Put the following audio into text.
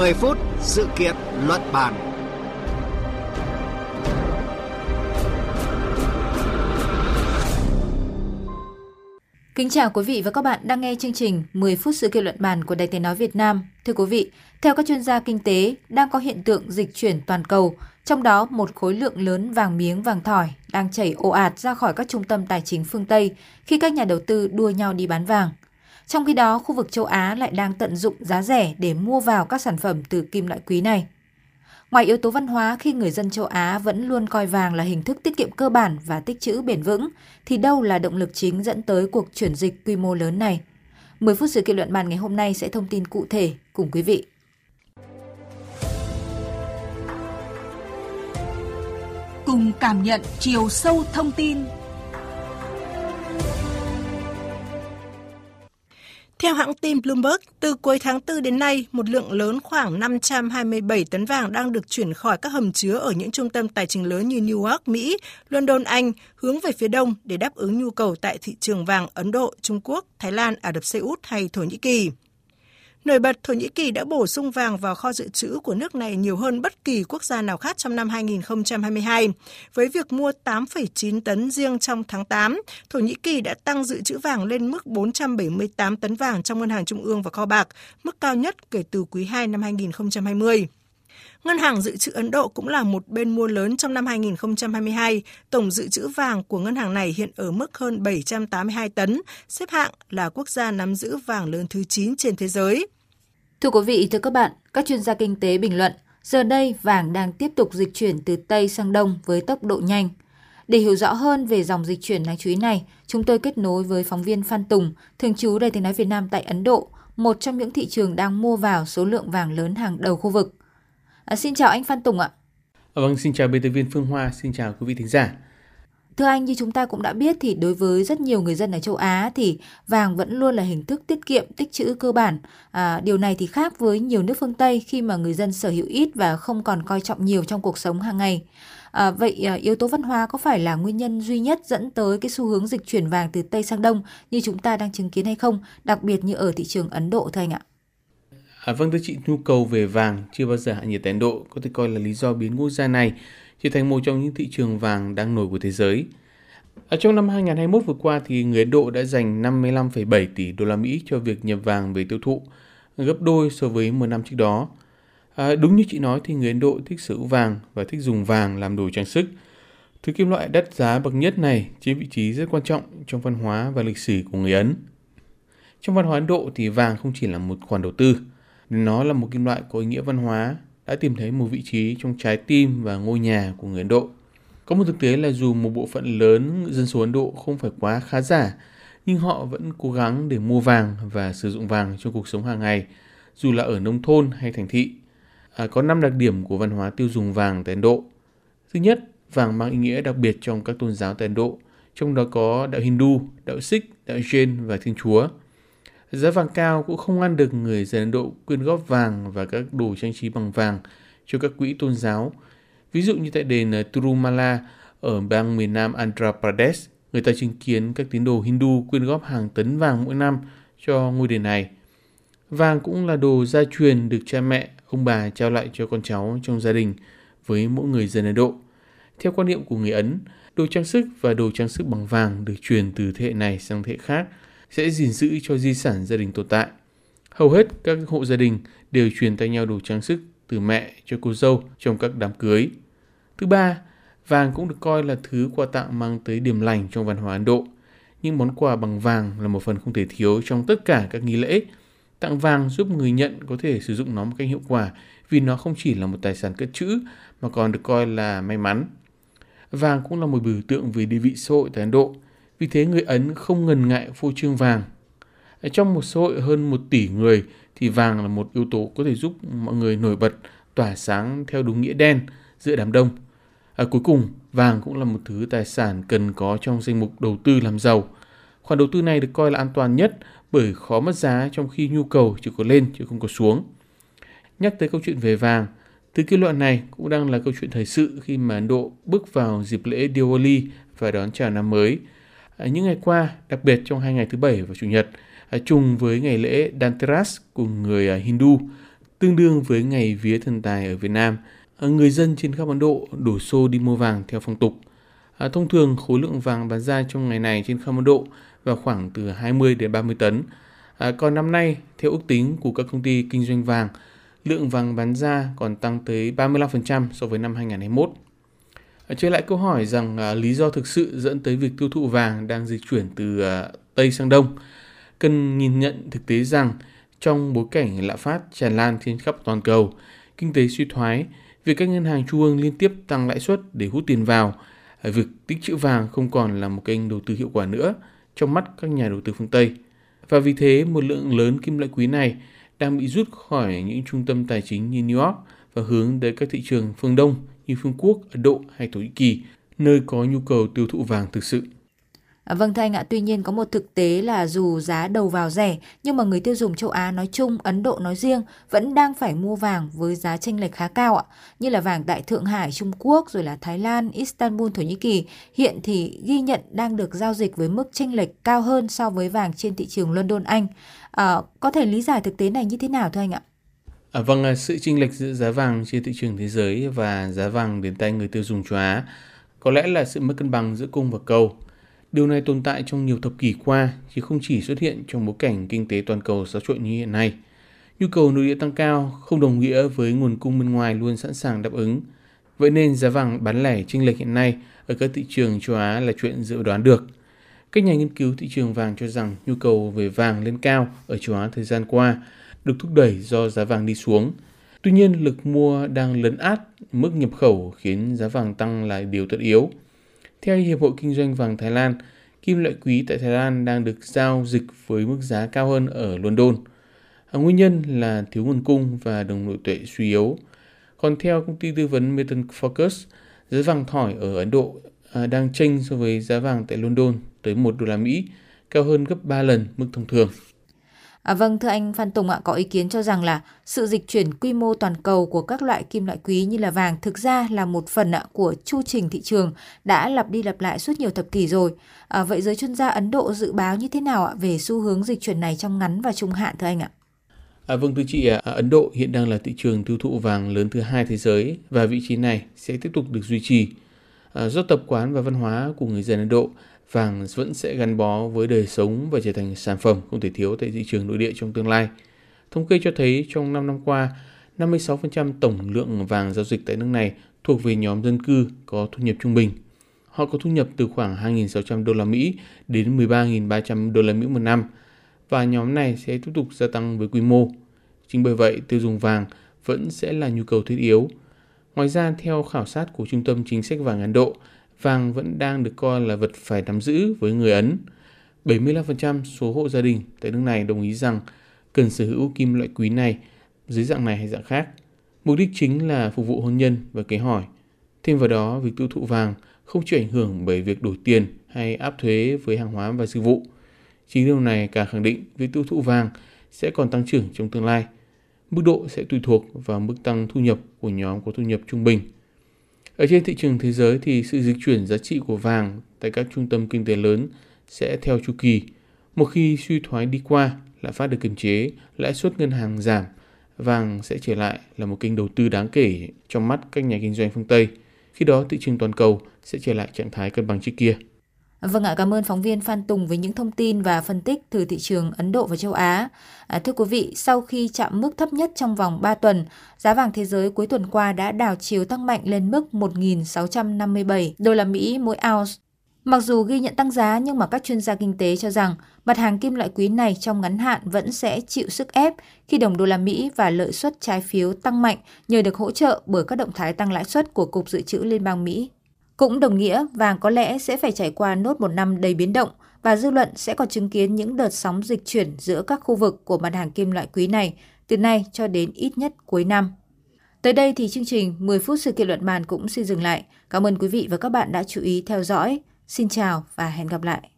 10 phút sự kiện luận bàn. Kính chào quý vị và các bạn đang nghe chương trình 10 phút sự kiện luận bàn của Đài Tiếng Nói Việt Nam. Thưa quý vị, theo các chuyên gia kinh tế, đang có hiện tượng dịch chuyển toàn cầu, trong đó một khối lượng lớn vàng miếng vàng thỏi đang chảy ồ ạt ra khỏi các trung tâm tài chính phương Tây khi các nhà đầu tư đua nhau đi bán vàng. Trong khi đó, khu vực châu Á lại đang tận dụng giá rẻ để mua vào các sản phẩm từ kim loại quý này. Ngoài yếu tố văn hóa khi người dân châu Á vẫn luôn coi vàng là hình thức tiết kiệm cơ bản và tích trữ bền vững, thì đâu là động lực chính dẫn tới cuộc chuyển dịch quy mô lớn này? 10 phút sự kiện luận bàn ngày hôm nay sẽ thông tin cụ thể cùng quý vị. Cùng cảm nhận chiều sâu thông tin Theo hãng tin Bloomberg, từ cuối tháng 4 đến nay, một lượng lớn khoảng 527 tấn vàng đang được chuyển khỏi các hầm chứa ở những trung tâm tài chính lớn như New York, Mỹ, London, Anh, hướng về phía đông để đáp ứng nhu cầu tại thị trường vàng Ấn Độ, Trung Quốc, Thái Lan, Ả Rập Xê Út hay Thổ Nhĩ Kỳ. Nổi bật, Thổ Nhĩ Kỳ đã bổ sung vàng vào kho dự trữ của nước này nhiều hơn bất kỳ quốc gia nào khác trong năm 2022. Với việc mua 8,9 tấn riêng trong tháng 8, Thổ Nhĩ Kỳ đã tăng dự trữ vàng lên mức 478 tấn vàng trong ngân hàng trung ương và kho bạc, mức cao nhất kể từ quý 2 năm 2020. Ngân hàng Dự trữ Ấn Độ cũng là một bên mua lớn trong năm 2022. Tổng dự trữ vàng của ngân hàng này hiện ở mức hơn 782 tấn, xếp hạng là quốc gia nắm giữ vàng lớn thứ 9 trên thế giới. Thưa quý vị, thưa các bạn, các chuyên gia kinh tế bình luận, giờ đây vàng đang tiếp tục dịch chuyển từ Tây sang Đông với tốc độ nhanh. Để hiểu rõ hơn về dòng dịch chuyển đáng chú ý này, chúng tôi kết nối với phóng viên Phan Tùng, thường trú Đài tiếng nói Việt Nam tại Ấn Độ, một trong những thị trường đang mua vào số lượng vàng lớn hàng đầu khu vực. À, xin chào anh Phan Tùng ạ. À, vâng, xin chào biên tập viên Phương Hoa, xin chào quý vị thính giả. Thưa anh, như chúng ta cũng đã biết thì đối với rất nhiều người dân ở châu Á thì vàng vẫn luôn là hình thức tiết kiệm, tích trữ cơ bản. À, điều này thì khác với nhiều nước phương Tây khi mà người dân sở hữu ít và không còn coi trọng nhiều trong cuộc sống hàng ngày. À, vậy à, yếu tố văn hóa có phải là nguyên nhân duy nhất dẫn tới cái xu hướng dịch chuyển vàng từ Tây sang Đông như chúng ta đang chứng kiến hay không, đặc biệt như ở thị trường Ấn Độ thưa anh ạ? À, vâng thưa chị, nhu cầu về vàng chưa bao giờ hạ nhiệt tại Ấn Độ có thể coi là lý do biến quốc gia này trở thành một trong những thị trường vàng đang nổi của thế giới. Ở trong năm 2021 vừa qua thì người Ấn Độ đã dành 55,7 tỷ đô la Mỹ cho việc nhập vàng về tiêu thụ, gấp đôi so với một năm trước đó. À, đúng như chị nói thì người Ấn Độ thích sử vàng và thích dùng vàng làm đồ trang sức. Thứ kim loại đắt giá bậc nhất này chiếm vị trí rất quan trọng trong văn hóa và lịch sử của người Ấn. Trong văn hóa Ấn Độ thì vàng không chỉ là một khoản đầu tư, nó là một kim loại có ý nghĩa văn hóa, đã tìm thấy một vị trí trong trái tim và ngôi nhà của người Ấn Độ. Có một thực tế là dù một bộ phận lớn dân số Ấn Độ không phải quá khá giả, nhưng họ vẫn cố gắng để mua vàng và sử dụng vàng trong cuộc sống hàng ngày, dù là ở nông thôn hay thành thị. À, có 5 đặc điểm của văn hóa tiêu dùng vàng tại Ấn Độ. Thứ nhất, vàng mang ý nghĩa đặc biệt trong các tôn giáo tại Ấn Độ, trong đó có đạo Hindu, đạo Sikh, đạo Jain và Thiên Chúa. Giá vàng cao cũng không ngăn được người dân Ấn Độ quyên góp vàng và các đồ trang trí bằng vàng cho các quỹ tôn giáo. Ví dụ như tại đền ờ, Tirumala ở bang miền nam Andhra Pradesh, người ta chứng kiến các tín đồ Hindu quyên góp hàng tấn vàng mỗi năm cho ngôi đền này. Vàng cũng là đồ gia truyền được cha mẹ, ông bà trao lại cho con cháu trong gia đình với mỗi người dân Ấn Độ. Theo quan niệm của người Ấn, đồ trang sức và đồ trang sức bằng vàng được truyền từ thế hệ này sang thế hệ khác – sẽ gìn giữ cho di sản gia đình tồn tại. Hầu hết các hộ gia đình đều truyền tay nhau đồ trang sức từ mẹ cho cô dâu trong các đám cưới. Thứ ba, vàng cũng được coi là thứ quà tặng mang tới điểm lành trong văn hóa Ấn Độ. Nhưng món quà bằng vàng là một phần không thể thiếu trong tất cả các nghi lễ. Tặng vàng giúp người nhận có thể sử dụng nó một cách hiệu quả vì nó không chỉ là một tài sản cất trữ mà còn được coi là may mắn. Vàng cũng là một biểu tượng về địa vị xã hội tại Ấn Độ – vì thế người Ấn không ngần ngại phô trương vàng. Trong một xã hội hơn một tỷ người thì vàng là một yếu tố có thể giúp mọi người nổi bật, tỏa sáng theo đúng nghĩa đen giữa đám đông. À, cuối cùng, vàng cũng là một thứ tài sản cần có trong danh mục đầu tư làm giàu. Khoản đầu tư này được coi là an toàn nhất bởi khó mất giá trong khi nhu cầu chỉ có lên chứ không có xuống. Nhắc tới câu chuyện về vàng, từ kết luận này cũng đang là câu chuyện thời sự khi mà Ấn Độ bước vào dịp lễ Diwali và đón chào năm mới – À, những ngày qua, đặc biệt trong hai ngày thứ Bảy và Chủ nhật, à, chung trùng với ngày lễ Danteras của người à, Hindu, tương đương với ngày vía thần tài ở Việt Nam. Người dân trên khắp Ấn Độ đổ xô đi mua vàng theo phong tục. Thông thường khối lượng vàng bán ra trong ngày này trên khắp Ấn Độ vào khoảng từ 20 đến 30 tấn. Còn năm nay, theo ước tính của các công ty kinh doanh vàng, lượng vàng bán ra còn tăng tới 35% so với năm 2021. Ờ, Trở lại câu hỏi rằng à, lý do thực sự dẫn tới việc tiêu thụ vàng đang dịch chuyển từ à, Tây sang Đông, cần nhìn nhận thực tế rằng trong bối cảnh lạm phát tràn lan trên khắp toàn cầu, kinh tế suy thoái, việc các ngân hàng trung ương liên tiếp tăng lãi suất để hút tiền vào, à, việc tích trữ vàng không còn là một kênh đầu tư hiệu quả nữa trong mắt các nhà đầu tư phương Tây. Và vì thế, một lượng lớn kim loại quý này đang bị rút khỏi những trung tâm tài chính như New York và hướng tới các thị trường phương Đông như Phương Quốc, Ấn Độ hay Thổ Nhĩ Kỳ, nơi có nhu cầu tiêu thụ vàng thực sự. À, vâng Thanh anh ạ, tuy nhiên có một thực tế là dù giá đầu vào rẻ nhưng mà người tiêu dùng châu Á nói chung, Ấn Độ nói riêng vẫn đang phải mua vàng với giá chênh lệch khá cao ạ. Như là vàng tại Thượng Hải, Trung Quốc rồi là Thái Lan, Istanbul, Thổ Nhĩ Kỳ hiện thì ghi nhận đang được giao dịch với mức chênh lệch cao hơn so với vàng trên thị trường London Anh. À, có thể lý giải thực tế này như thế nào thưa anh ạ? À, vâng, à, sự chênh lệch giữa giá vàng trên thị trường thế giới và giá vàng đến tay người tiêu dùng châu Á có lẽ là sự mất cân bằng giữa cung và cầu. Điều này tồn tại trong nhiều thập kỷ qua, chứ không chỉ xuất hiện trong bối cảnh kinh tế toàn cầu xáo trộn như hiện nay. Nhu cầu nội địa tăng cao không đồng nghĩa với nguồn cung bên ngoài luôn sẵn sàng đáp ứng. Vậy nên giá vàng bán lẻ chênh lệch hiện nay ở các thị trường châu Á là chuyện dự đoán được. Các nhà nghiên cứu thị trường vàng cho rằng nhu cầu về vàng lên cao ở châu Á thời gian qua được thúc đẩy do giá vàng đi xuống. Tuy nhiên, lực mua đang lấn át mức nhập khẩu khiến giá vàng tăng là điều tất yếu. Theo Hiệp hội Kinh doanh vàng Thái Lan, kim loại quý tại Thái Lan đang được giao dịch với mức giá cao hơn ở London. À, nguyên nhân là thiếu nguồn cung và đồng nội tệ suy yếu. Còn theo công ty tư vấn Metal Focus, giá vàng thỏi ở Ấn Độ à, đang chênh so với giá vàng tại London tới 1 đô la Mỹ, cao hơn gấp 3 lần mức thông thường. À, vâng, thưa anh Phan Tùng ạ, có ý kiến cho rằng là sự dịch chuyển quy mô toàn cầu của các loại kim loại quý như là vàng thực ra là một phần ạ của chu trình thị trường đã lặp đi lặp lại suốt nhiều thập kỷ rồi. À, vậy giới chuyên gia Ấn Độ dự báo như thế nào ạ về xu hướng dịch chuyển này trong ngắn và trung hạn thưa anh ạ? À, vâng thưa chị, à, Ấn Độ hiện đang là thị trường tiêu thụ vàng lớn thứ hai thế giới và vị trí này sẽ tiếp tục được duy trì. À, do tập quán và văn hóa của người dân Ấn Độ vàng vẫn sẽ gắn bó với đời sống và trở thành sản phẩm không thể thiếu tại thị trường nội địa trong tương lai. Thống kê cho thấy trong 5 năm qua, 56% tổng lượng vàng giao dịch tại nước này thuộc về nhóm dân cư có thu nhập trung bình. Họ có thu nhập từ khoảng 2.600 đô la Mỹ đến 13.300 đô la Mỹ một năm và nhóm này sẽ tiếp tục gia tăng với quy mô. Chính bởi vậy, tiêu dùng vàng vẫn sẽ là nhu cầu thiết yếu. Ngoài ra, theo khảo sát của Trung tâm Chính sách vàng Ấn Độ, vàng vẫn đang được coi là vật phải nắm giữ với người Ấn. 75% số hộ gia đình tại nước này đồng ý rằng cần sở hữu kim loại quý này dưới dạng này hay dạng khác. Mục đích chính là phục vụ hôn nhân và kế hỏi. Thêm vào đó, việc tiêu thụ vàng không chịu ảnh hưởng bởi việc đổi tiền hay áp thuế với hàng hóa và dịch vụ. Chính điều này càng khẳng định việc tiêu thụ vàng sẽ còn tăng trưởng trong tương lai. Mức độ sẽ tùy thuộc vào mức tăng thu nhập của nhóm có thu nhập trung bình ở trên thị trường thế giới thì sự dịch chuyển giá trị của vàng tại các trung tâm kinh tế lớn sẽ theo chu kỳ. Một khi suy thoái đi qua, lạm phát được kiềm chế, lãi suất ngân hàng giảm, vàng sẽ trở lại là một kênh đầu tư đáng kể trong mắt các nhà kinh doanh phương Tây. Khi đó thị trường toàn cầu sẽ trở lại trạng thái cân bằng trước kia. Vâng ạ, cảm ơn phóng viên Phan Tùng với những thông tin và phân tích từ thị trường Ấn Độ và châu Á. À, thưa quý vị, sau khi chạm mức thấp nhất trong vòng 3 tuần, giá vàng thế giới cuối tuần qua đã đảo chiều tăng mạnh lên mức 1.657 đô la Mỹ mỗi ounce. Mặc dù ghi nhận tăng giá nhưng mà các chuyên gia kinh tế cho rằng mặt hàng kim loại quý này trong ngắn hạn vẫn sẽ chịu sức ép khi đồng đô la Mỹ và lợi suất trái phiếu tăng mạnh nhờ được hỗ trợ bởi các động thái tăng lãi suất của Cục Dự trữ Liên bang Mỹ. Cũng đồng nghĩa, vàng có lẽ sẽ phải trải qua nốt một năm đầy biến động và dư luận sẽ còn chứng kiến những đợt sóng dịch chuyển giữa các khu vực của mặt hàng kim loại quý này từ nay cho đến ít nhất cuối năm. Tới đây thì chương trình 10 phút sự kiện luận bàn cũng xin dừng lại. Cảm ơn quý vị và các bạn đã chú ý theo dõi. Xin chào và hẹn gặp lại.